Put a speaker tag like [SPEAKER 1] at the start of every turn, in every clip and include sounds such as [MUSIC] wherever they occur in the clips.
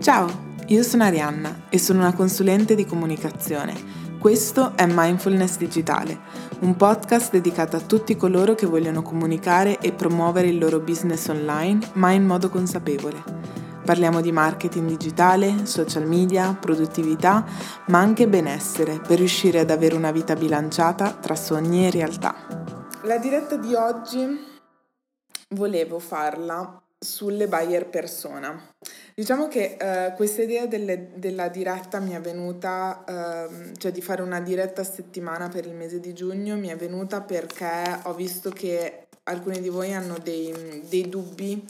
[SPEAKER 1] Ciao, io sono Arianna e sono una consulente di comunicazione. Questo è Mindfulness Digitale, un podcast dedicato a tutti coloro che vogliono comunicare e promuovere il loro business online, ma in modo consapevole. Parliamo di marketing digitale, social media, produttività, ma anche benessere per riuscire ad avere una vita bilanciata tra sogni e realtà. La diretta di oggi volevo farla sulle buyer persona. Diciamo che uh, questa idea delle, della diretta mi è venuta, uh, cioè di fare una diretta settimana per il mese di giugno, mi è venuta perché ho visto che alcuni di voi hanno dei, dei dubbi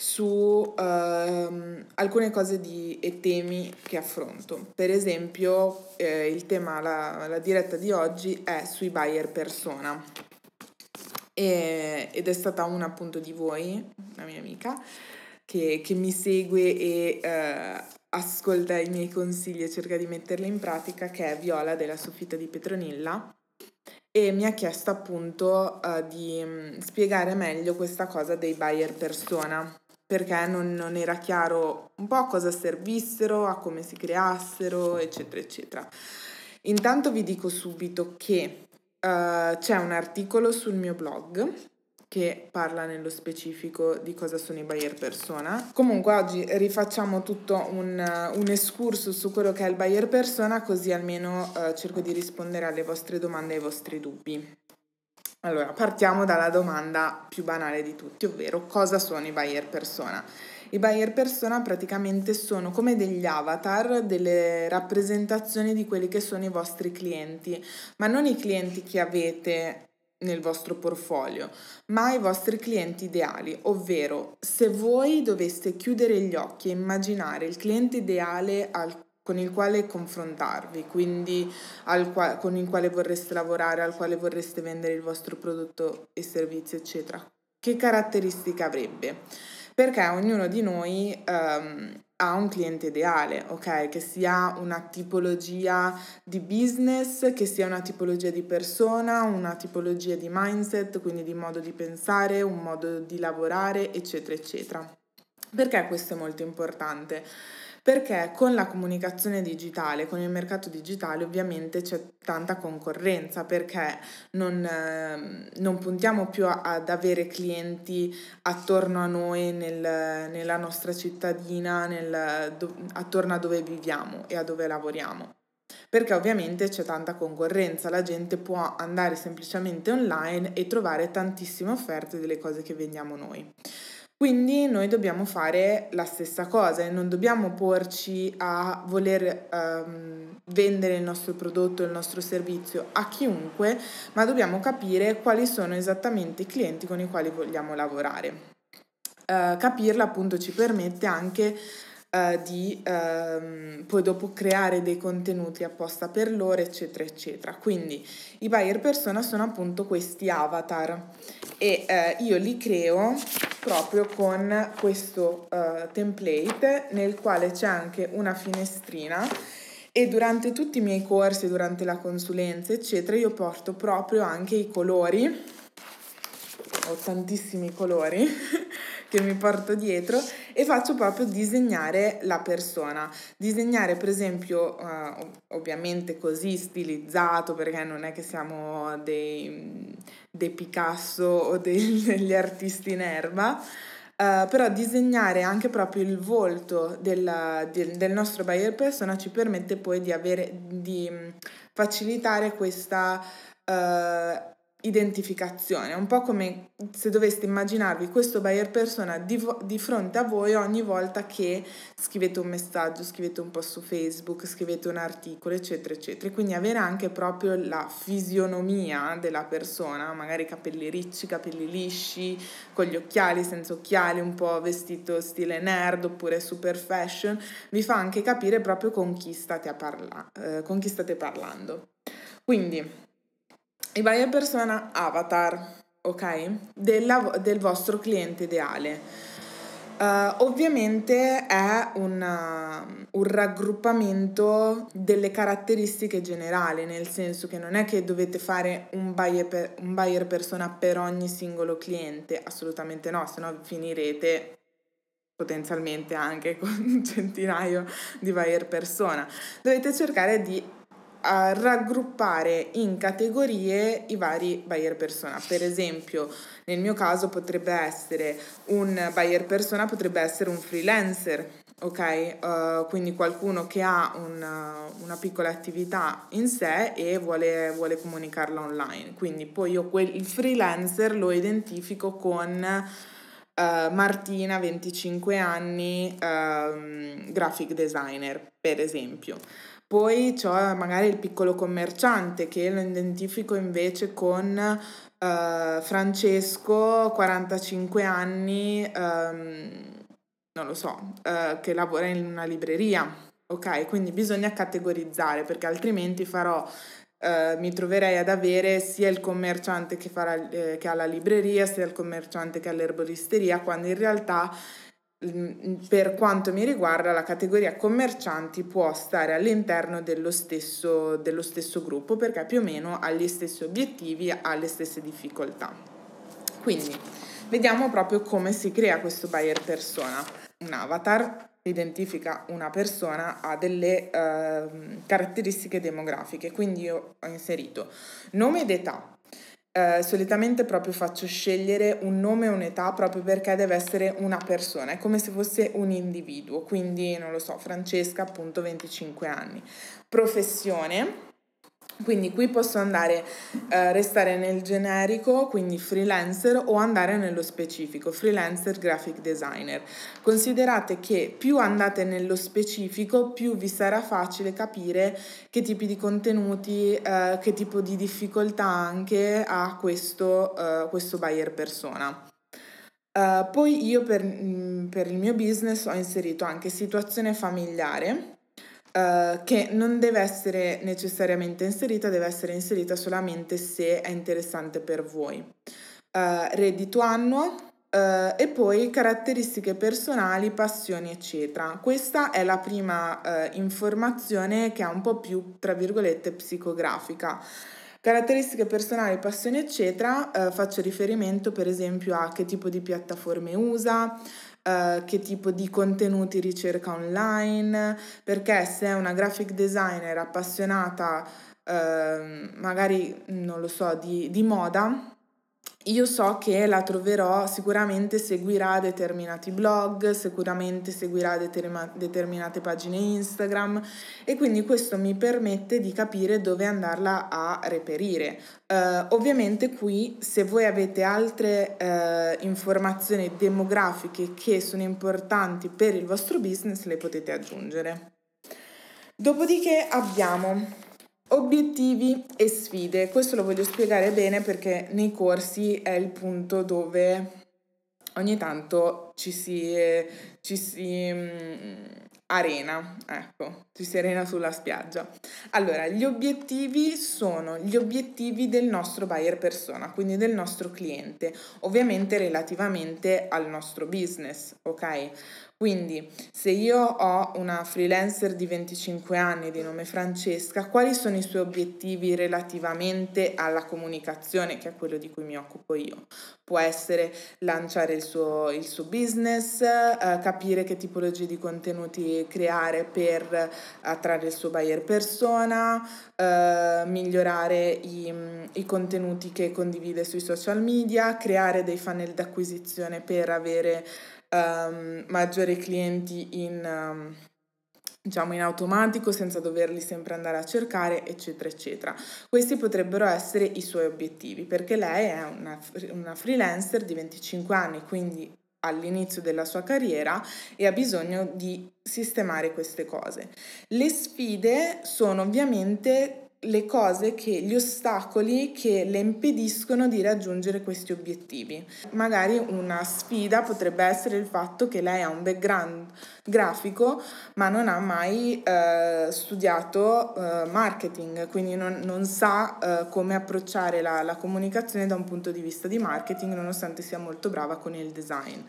[SPEAKER 1] su uh, alcune cose di, e temi che affronto. Per esempio, eh, il tema, la, la diretta di oggi è sui buyer persona e, ed è stata una appunto di voi, una mia amica, che, che mi segue e eh, ascolta i miei consigli e cerca di metterli in pratica, che è Viola della Soffita di Petronilla e mi ha chiesto appunto uh, di um, spiegare meglio questa cosa dei buyer persona perché non, non, era chiaro un po' a cosa servissero, a come si creassero, eccetera, eccetera. Intanto vi dico subito che uh, c'è un articolo sul mio blog che parla nello specifico di cosa sono i buyer persona. Comunque oggi rifacciamo tutto un, un escurso su quello che è il buyer persona così almeno uh, cerco di rispondere alle vostre domande e ai vostri dubbi. Allora, partiamo dalla domanda più banale di tutti, ovvero cosa sono i buyer persona? I buyer persona praticamente sono come degli avatar, delle rappresentazioni di quelli che sono i vostri clienti, ma non i clienti che avete nel vostro portfolio, ma i vostri clienti ideali, ovvero se voi doveste chiudere gli occhi e immaginare il cliente ideale al con il quale confrontarvi, quindi qua- con il quale vorreste lavorare, al quale vorreste vendere il vostro prodotto e servizio, eccetera. Che caratteristiche avrebbe? Perché ognuno di noi um, ha un cliente ideale, ok? Che sia una tipologia di business, che sia una tipologia di persona, una tipologia di mindset, quindi di modo di pensare, un modo di lavorare, eccetera, eccetera. Perché questo è molto importante? Perché con la comunicazione digitale, con il mercato digitale ovviamente c'è tanta concorrenza perché non, eh, non puntiamo più a, ad avere clienti attorno a noi nel, nella nostra cittadina, nel, do, attorno a dove viviamo e a dove lavoriamo perché ovviamente c'è tanta concorrenza, la gente può andare semplicemente online e trovare tantissime offerte delle cose che vendiamo noi. Quindi noi dobbiamo fare la stessa cosa e non dobbiamo porci a voler um, vendere il nostro prodotto, il nostro servizio a chiunque, ma dobbiamo capire quali sono esattamente i clienti con i quali vogliamo lavorare. Uh, capirla appunto ci permette anche uh, di uh, poi dopo creare dei contenuti apposta per loro, eccetera, eccetera. Quindi i buyer persona sono appunto questi avatar. E uh, io li creo proprio con questo template nel quale c'è anche una finestrina. E durante tutti i miei corsi, durante la consulenza, eccetera, io porto proprio anche i colori, ho tantissimi colori [LAUGHS] che mi porto dietro e faccio proprio disegnare la persona. Disegnare per esempio, uh, ovviamente così stilizzato perché non è che siamo dei, dei Picasso o dei, [LAUGHS] degli artisti in erba. Uh, però disegnare anche proprio il volto della, del, del, nostro buyer persona ci permette poi di, avere, di facilitare questa uh, identificazione, un po' come se doveste immaginarvi questo buyer persona di, vo- di, fronte a voi ogni volta che scrivete un messaggio, scrivete un post su Facebook, scrivete un articolo, eccetera, eccetera. Quindi avere anche proprio la fisionomia della persona, magari capelli ricci, capelli lisci, con gli occhiali, senza occhiali, un po' vestito stile nerd oppure super fashion, vi fa anche capire proprio con chi state, parla- eh, con chi state parlando. Quindi i buyer persona avatar, ok? Della, del vostro cliente ideale. Uh, ovviamente è una, un raggruppamento delle caratteristiche generali, nel senso che non è che dovete fare un buyer, per, un buyer persona per ogni singolo cliente, assolutamente no, se no finirete potenzialmente anche [LAUGHS] con un centinaio di buyer persona. Dovete cercare di uh, raggruppare in categorie i vari buyer persona. Per esempio, nel mio caso potrebbe essere un buyer persona, potrebbe essere un freelancer ok? Uh, quindi qualcuno che ha una, una, piccola attività in sé e vuole, vuole comunicarla online. Quindi poi io quel, il freelancer lo identifico con uh, Martina, 25 anni, uh, graphic designer, per esempio. Poi c'ho magari il piccolo commerciante che lo identifico invece con Francesco, 45 anni. Um, non lo so, eh, che lavora in una libreria, ok? Quindi bisogna categorizzare perché altrimenti farò, eh, mi troverei ad avere sia il commerciante che, farà, eh, che ha la libreria, sia il commerciante che ha l'erboristeria, quando in realtà per quanto mi riguarda la categoria commercianti può stare all'interno dello stesso, dello stesso gruppo perché più o meno ha gli stessi obiettivi, ha le stesse difficoltà. Quindi vediamo proprio come si crea questo buyer persona. Un avatar identifica una persona ha delle uh, caratteristiche demografiche, quindi io ho inserito nome ed età. Uh, solitamente proprio faccio scegliere un nome e un'età proprio perché deve essere una persona, è come se fosse un individuo, quindi non lo so, Francesca appunto 25 anni. Professione, quindi qui posso andare, eh, restare nel generico, quindi freelancer, o andare nello specifico, freelancer graphic designer. Considerate che più andate nello specifico, più vi sarà facile capire che tipi di contenuti, eh, che tipo di difficoltà anche ha questo, eh, questo buyer persona. Uh, poi io per, mm, per il mio business ho inserito anche situazione familiare Uh, che non deve essere necessariamente inserita, deve essere inserita solamente se è interessante per voi. Uh, reddito annuo uh, e poi caratteristiche personali, passioni, eccetera. Questa è la prima informazione che è un po' più, tra virgolette, psicografica. Caratteristiche personali, passioni, eccetera, faccio riferimento per esempio a che tipo di piattaforme usa, uh, che tipo di contenuti ricerca online, perché se è una graphic designer appassionata uh, magari, non lo so, di, di moda, io so che la troverò, sicuramente seguirà determinati blog, sicuramente seguirà determa- determinate pagine Instagram e quindi questo mi permette di capire dove andarla a reperire. Uh, ovviamente qui se voi avete altre uh, informazioni demografiche che sono importanti per il vostro business le potete aggiungere. Dopodiché abbiamo Obiettivi e sfide, questo lo voglio spiegare bene perché nei corsi è il punto dove ogni tanto ci si, ci si um, arena, ecco, ci si arena sulla spiaggia. Allora, gli obiettivi sono gli obiettivi del nostro buyer persona, quindi del nostro cliente, ovviamente relativamente al nostro business, ok? Quindi, se io ho una freelancer di 25 anni di nome Francesca, quali sono i suoi obiettivi relativamente alla comunicazione, che è quello di cui mi occupo io? Può essere lanciare il suo, il suo business, eh, capire che tipologie di contenuti creare per attrarre il suo buyer persona, eh, migliorare i, i contenuti che condivide sui social media, creare dei funnel d'acquisizione per avere um, maggiori clienti in, um, diciamo in automatico senza doverli sempre andare a cercare, eccetera, eccetera. Questi potrebbero essere i suoi obiettivi perché lei è una, una freelancer di 25 anni, quindi all'inizio della sua carriera e ha bisogno di sistemare queste cose. Le sfide sono ovviamente le cose che, gli ostacoli che le impediscono di raggiungere questi obiettivi. Magari una sfida potrebbe essere il fatto che lei ha un background grafico ma non ha mai eh, studiato eh, marketing, quindi non, non sa eh, come approcciare la, la comunicazione da un punto di vista di marketing nonostante sia molto brava con il design.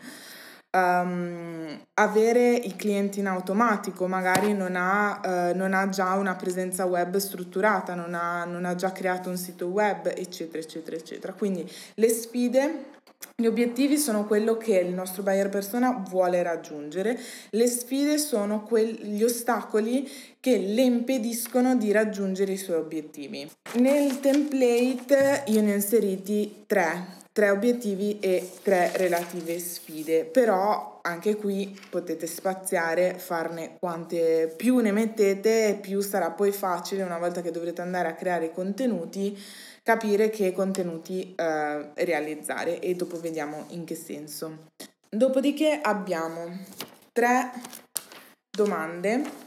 [SPEAKER 1] Um, avere i clienti in automatico, magari non ha, uh, non ha, già una presenza web strutturata, non ha, non ha già creato un sito web, eccetera, eccetera, eccetera. Quindi le sfide gli obiettivi sono quello che il nostro buyer persona vuole raggiungere, le sfide sono gli ostacoli che le impediscono di raggiungere i suoi obiettivi. Nel template io ne ho inseriti tre, tre obiettivi e tre relative sfide, però anche qui potete spaziare, farne quante più ne mettete, più sarà poi facile una volta che dovrete andare a creare i contenuti capire che contenuti eh, realizzare. E dopo vediamo in che senso. Dopodiché abbiamo tre domande,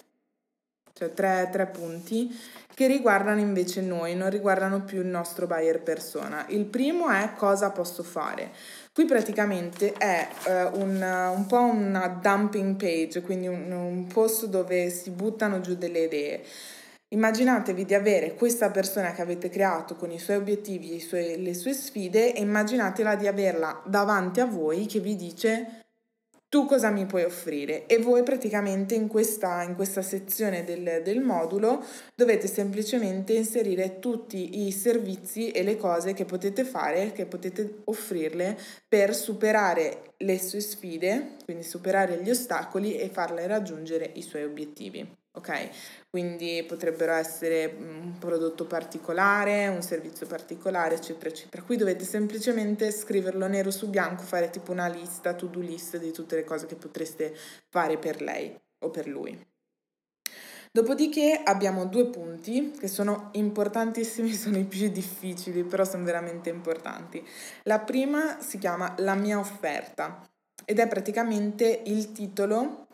[SPEAKER 1] cioè tre, tre punti che riguardano invece noi, non riguardano più il nostro buyer persona. Il primo è cosa posso fare. Qui praticamente è uh, un, un, po' una dumping page, quindi un, un post dove si buttano giù delle idee. Immaginatevi di avere questa persona che avete creato con i suoi obiettivi e le sue sfide e immaginatela di averla davanti a voi che vi dice tu cosa mi puoi offrire? E voi praticamente in questa, in questa sezione del, del, modulo dovete semplicemente inserire tutti i servizi e le cose che potete fare, che potete offrirle per superare le sue sfide, quindi superare gli ostacoli e farle raggiungere i suoi obiettivi ok? Quindi potrebbero essere un prodotto particolare, un servizio particolare, eccetera, eccetera. Qui dovete semplicemente scriverlo nero su bianco, fare tipo una lista, to-do list di tutte le cose che potreste fare per lei o per lui. Dopodiché abbiamo due punti che sono importantissimi, [LAUGHS] sono i più difficili, però sono veramente importanti. La prima si chiama La mia offerta ed è praticamente il titolo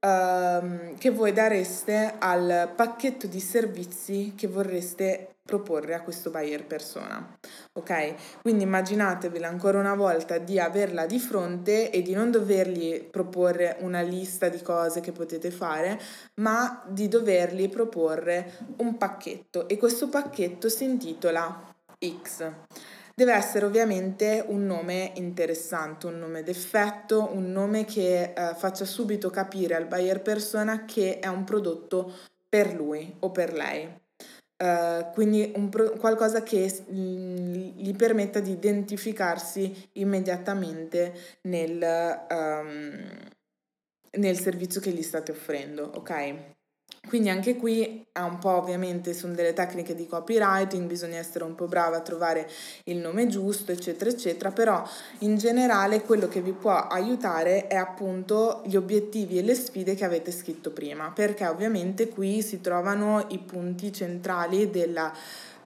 [SPEAKER 1] uh, che voi dareste al pacchetto di servizi che vorreste proporre a questo buyer persona. Ok? Quindi immaginatevi ancora una volta di averla di fronte e di non dovergli proporre una lista di cose che potete fare, ma di dovergli proporre un pacchetto e questo pacchetto si intitola X. Deve essere ovviamente un nome interessante, un nome d'effetto, un nome che eh, faccia subito capire al buyer persona che è un prodotto per lui o per lei. Uh, quindi pro- qualcosa che mm, gli permetta di identificarsi immediatamente nel, um, nel servizio che gli state offrendo, ok? Quindi anche qui è un po' ovviamente sono delle tecniche di copywriting, bisogna essere un po' brava a trovare il nome giusto, eccetera, eccetera, però in generale quello che vi può aiutare è appunto gli obiettivi e le sfide che avete scritto prima, perché ovviamente qui si trovano i punti centrali della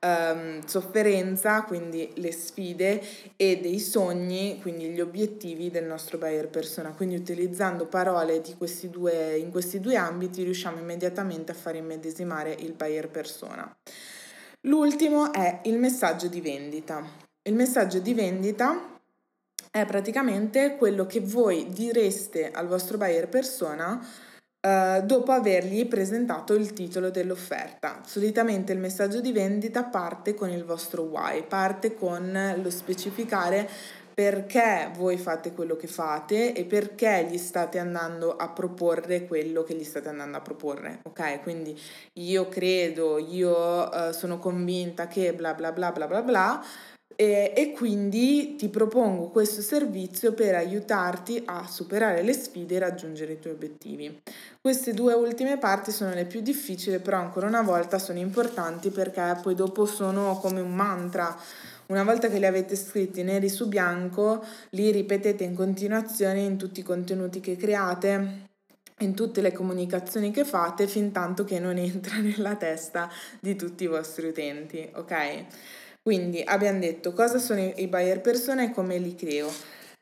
[SPEAKER 1] um, sofferenza, quindi le sfide, e dei sogni, quindi gli obiettivi del nostro buyer persona. Quindi utilizzando parole questi due, in questi due ambiti riusciamo immediatamente a far immedesimare il buyer persona. L'ultimo è il messaggio di vendita. Il messaggio di vendita è praticamente quello che voi direste al vostro buyer persona Uh, dopo avergli presentato il titolo dell'offerta. Solitamente il messaggio di vendita parte con il vostro why, parte con lo specificare perché voi fate quello che fate e perché gli state andando a proporre quello che gli state andando a proporre, ok? Quindi io credo, io uh, sono convinta che bla bla bla bla bla bla e, e, quindi ti propongo questo servizio per aiutarti a superare le sfide e raggiungere i tuoi obiettivi. Queste due ultime parti sono le più difficili, però ancora una volta sono importanti perché poi dopo sono come un mantra. Una volta che li avete scritti neri su bianco, li ripetete in continuazione in tutti i contenuti che create, in tutte le comunicazioni che fate, fin tanto che non entra [LAUGHS] nella testa di tutti i vostri utenti, ok? Quindi abbiamo detto cosa sono i buyer persona e come li creo.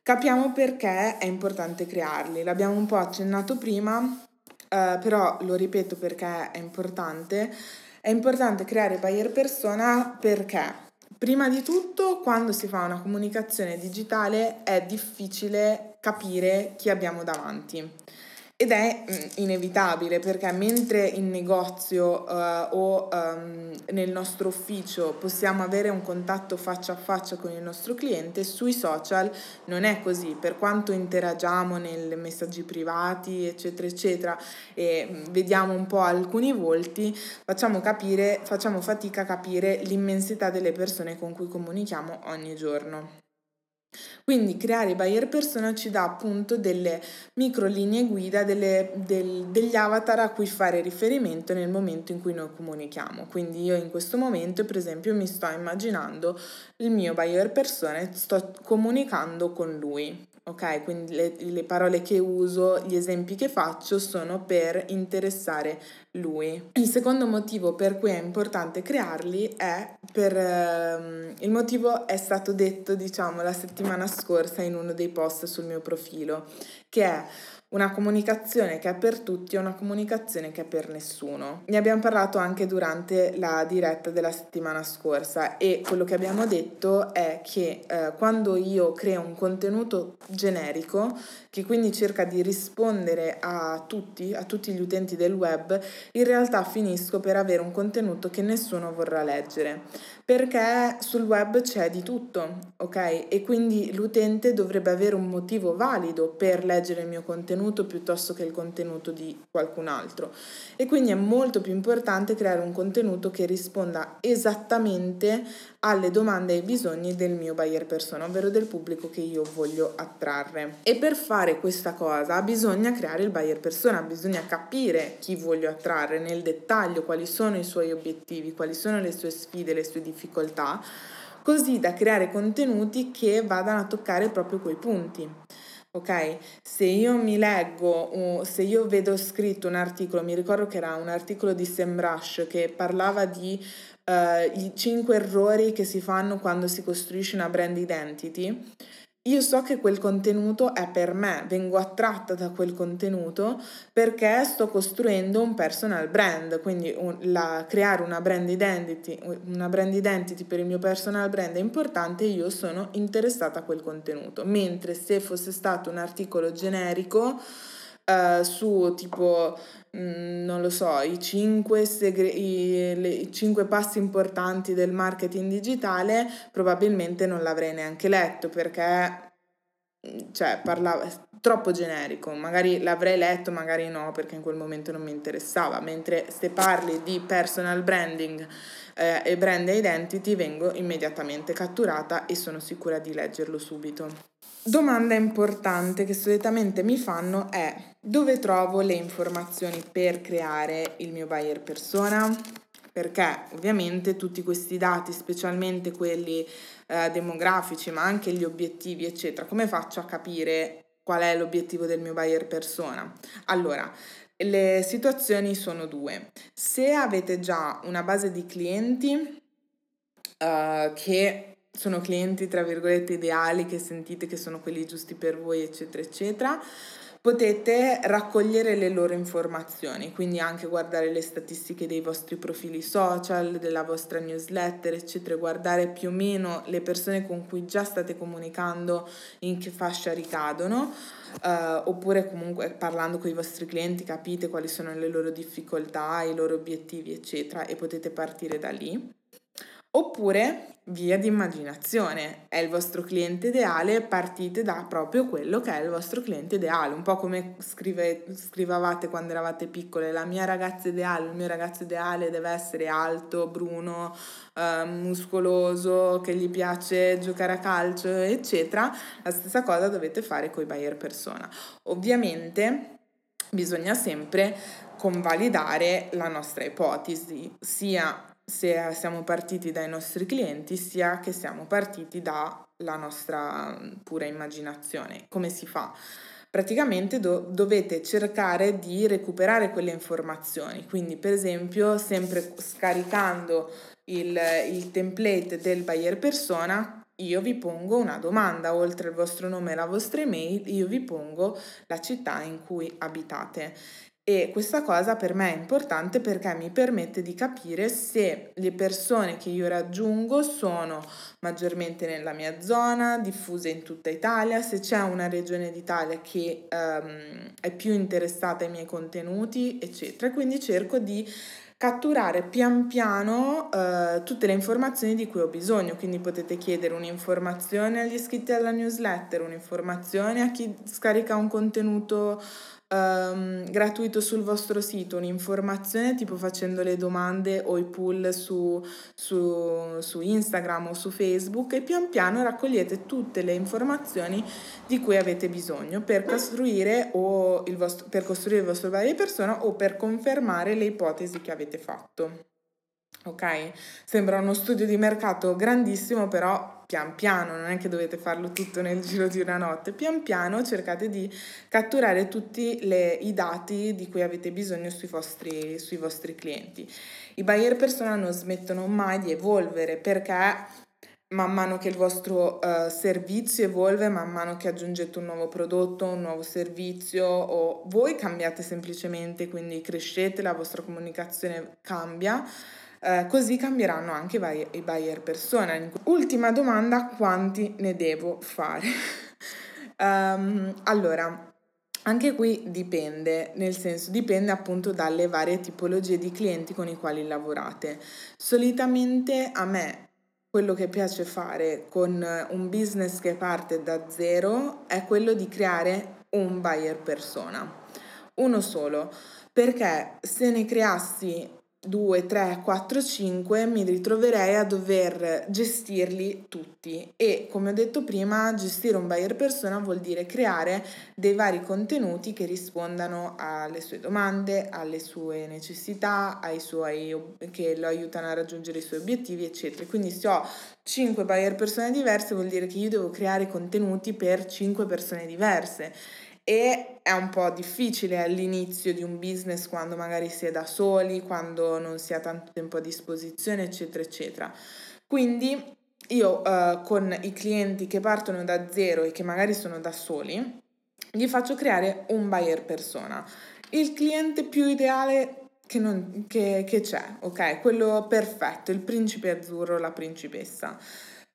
[SPEAKER 1] Capiamo perché è importante crearli. L'abbiamo un po' accennato prima, eh, però lo ripeto perché è importante. È importante creare buyer persona perché prima di tutto quando si fa una comunicazione digitale è difficile capire chi abbiamo davanti ed è mm, inevitabile perché mentre in negozio uh, o um, nel nostro ufficio possiamo avere un contatto faccia a faccia con il nostro cliente, sui social non è così. Per quanto interagiamo nei messaggi privati, eccetera, eccetera, e mm, vediamo un po' alcuni volti, facciamo capire, facciamo fatica a capire l'immensità delle persone con cui comunichiamo ogni giorno. Quindi creare buyer persona ci dà appunto delle micro linee guida, delle, del, degli avatar a cui fare riferimento nel momento in cui noi comunichiamo. Quindi io in questo momento per esempio mi sto immaginando il mio buyer persona e sto comunicando con lui. Ok, quindi le, le, parole che uso, gli esempi che faccio sono per interessare lui. Il secondo motivo per cui è importante crearli è per ehm, il motivo è stato detto, diciamo, la settimana scorsa in uno dei post sul mio profilo, che è una comunicazione che è per tutti e una comunicazione che è per nessuno. Ne abbiamo parlato anche durante la diretta della settimana scorsa e quello che abbiamo detto è che eh, quando io creo un contenuto generico, che quindi cerca di rispondere a tutti, a tutti gli utenti del web, in realtà finisco per avere un contenuto che nessuno vorrà leggere perché sul web c'è di tutto, ok? E quindi l'utente dovrebbe avere un motivo valido per leggere il mio contenuto piuttosto che il contenuto di qualcun altro. E quindi è molto più importante creare un contenuto che risponda esattamente alle domande e ai bisogni del mio buyer persona, ovvero del pubblico che io voglio attrarre. E per fare questa cosa bisogna creare il buyer persona, bisogna capire chi voglio attrarre nel dettaglio, quali sono i suoi obiettivi, quali sono le sue sfide, le sue difficoltà così da creare contenuti che vadano a toccare proprio quei punti. Ok, se io mi leggo, se io vedo scritto un articolo, mi ricordo che era un articolo di SEMrush che parlava di uh, i 5 errori che si fanno quando si costruisce una brand identity io so che quel contenuto è per me, vengo attratta da quel contenuto perché sto costruendo un personal brand, quindi un, la, creare una brand identity, una brand identity per il mio personal brand è importante e io sono interessata a quel contenuto, mentre se fosse stato un articolo generico uh, su tipo mm, non lo so, i cinque, segre- i, le, i cinque passi importanti del marketing digitale, probabilmente non l'avrei neanche letto perché mm, cioè parlava troppo generico, magari l'avrei letto, magari no, perché in quel momento non mi interessava, mentre se parli di personal branding eh, e brand identity vengo immediatamente catturata e sono sicura di leggerlo subito. Domanda importante che solitamente mi fanno è dove trovo le informazioni per creare il mio buyer persona? Perché ovviamente tutti questi dati, specialmente quelli eh, demografici, ma anche gli obiettivi, eccetera, come faccio a capire qual è l'obiettivo del mio buyer persona? Allora, le situazioni sono due. Se avete già una base di clienti uh, che sono clienti, tra virgolette, ideali che sentite che sono quelli giusti per voi, eccetera, eccetera, potete raccogliere le loro informazioni, quindi anche guardare le statistiche dei vostri profili social, della vostra newsletter, eccetera, guardare più o meno le persone con cui già state comunicando in che fascia ricadono, uh, oppure comunque parlando con i vostri clienti capite quali sono le loro difficoltà, i loro obiettivi, eccetera, e potete partire da lì. Oppure via di immaginazione, è il vostro cliente ideale, partite da proprio quello che è il vostro cliente ideale, un po' come scrive, scrivavate quando eravate piccole, la mia ragazza ideale, il mio ragazzo ideale deve essere alto, bruno, eh, muscoloso, che gli piace giocare a calcio, eccetera, la stessa cosa dovete fare con i buyer persona. Ovviamente bisogna sempre convalidare la nostra ipotesi, sia se siamo partiti dai nostri clienti sia che siamo partiti dalla nostra mm, pura immaginazione. Come si fa? Praticamente do- dovete cercare di recuperare quelle informazioni, quindi per esempio sempre scaricando il, il template del buyer persona io vi pongo una domanda, oltre al vostro nome e la vostra email, io vi pongo la città in cui abitate E questa cosa per me è importante perché mi permette di capire se le persone che io raggiungo sono maggiormente nella mia zona, diffuse in tutta Italia, se c'è una regione d'Italia che um, è più interessata ai miei contenuti, eccetera. Quindi cerco di catturare pian piano uh, tutte le informazioni di cui ho bisogno, quindi potete chiedere un'informazione agli iscritti alla newsletter, un'informazione a chi scarica un contenuto um, gratuito sul vostro sito, un'informazione tipo facendo le domande o i pull su, su, su Instagram o su Facebook e pian piano raccogliete tutte le informazioni di cui avete bisogno per costruire, o il vostro, per costruire il vostro buyer persona o per confermare le ipotesi che avete fatto. Ok? Sembra uno studio di mercato grandissimo, però pian piano, non è che dovete farlo tutto nel [LAUGHS] giro di una notte, pian piano cercate di catturare tutti le, i dati di cui avete bisogno sui vostri, sui vostri clienti. I buyer persona non smettono mai di evolvere perché man mano che il vostro uh, servizio evolve, man mano che aggiungete un nuovo prodotto, un nuovo servizio o voi cambiate semplicemente, quindi crescete, la vostra comunicazione cambia eh, così cambieranno anche i buyer, persona. Ultima domanda, quanti ne devo fare? um, [LAUGHS] allora, anche qui dipende, nel senso dipende appunto dalle varie tipologie di clienti con i quali lavorate. Solitamente a me quello che piace fare con un business che parte da zero è quello di creare un buyer persona, uno solo, perché se ne creassi 2, 3, 4, 5 mi ritroverei a dover gestirli tutti e come ho detto prima gestire un buyer persona vuol dire creare dei vari contenuti che rispondano alle sue domande, alle sue necessità, ai suoi, che lo aiutano a raggiungere i suoi obiettivi eccetera. Quindi se ho 5 buyer persone diverse vuol dire che io devo creare contenuti per 5 persone diverse e è un po' difficile all'inizio di un business quando magari si è da soli, quando non si ha tanto tempo a disposizione, eccetera, eccetera. Quindi io uh, con i clienti che partono da zero e che magari sono da soli, gli faccio creare un buyer persona. Il cliente più ideale che, non, che, che c'è, ok? Quello perfetto, il principe azzurro, la principessa.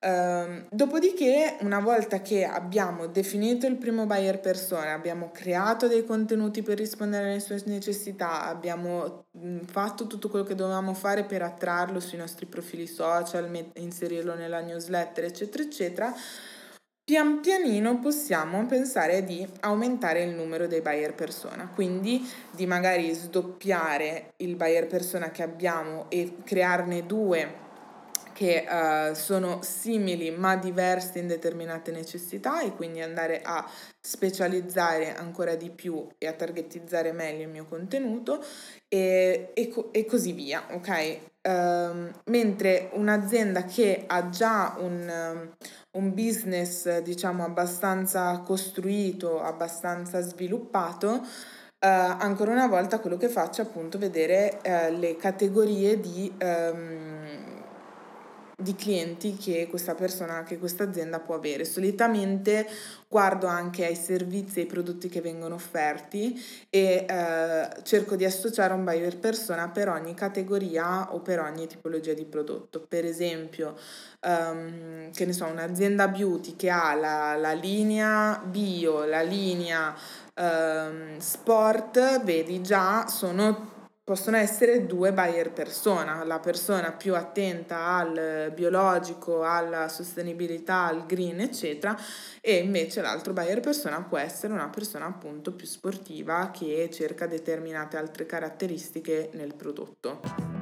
[SPEAKER 1] Uh, dopodiché, una volta che abbiamo definito il primo buyer persona, abbiamo creato dei contenuti per rispondere alle sue necessità, abbiamo mh, fatto tutto quello che dovevamo fare per attrarlo sui nostri profili social, met- inserirlo nella newsletter, eccetera, eccetera, pian pianino possiamo pensare di aumentare il numero dei buyer persona, quindi di magari sdoppiare il buyer persona che abbiamo e crearne due che uh, sono simili ma diversi in determinate necessità e quindi andare a specializzare ancora di più e a targetizzare meglio il mio contenuto e, e, co- e così via, ok? Um, mentre un'azienda che ha già un, um, un business diciamo abbastanza costruito, abbastanza sviluppato, Uh, ancora una volta quello che faccio è appunto vedere uh, le categorie di um, di clienti che questa persona, che questa azienda può avere. Solitamente guardo anche ai servizi e ai prodotti che vengono offerti e eh, cerco di associare un buyer persona per ogni categoria o per ogni tipologia di prodotto. Per esempio, um, che ne so, un'azienda beauty che ha la, la linea bio, la linea um, sport, vedi già sono possono essere due buyer persona, la persona più attenta al biologico, alla sostenibilità, al green, eccetera, e invece l'altro buyer persona può essere una persona appunto più sportiva che cerca determinate altre caratteristiche nel prodotto.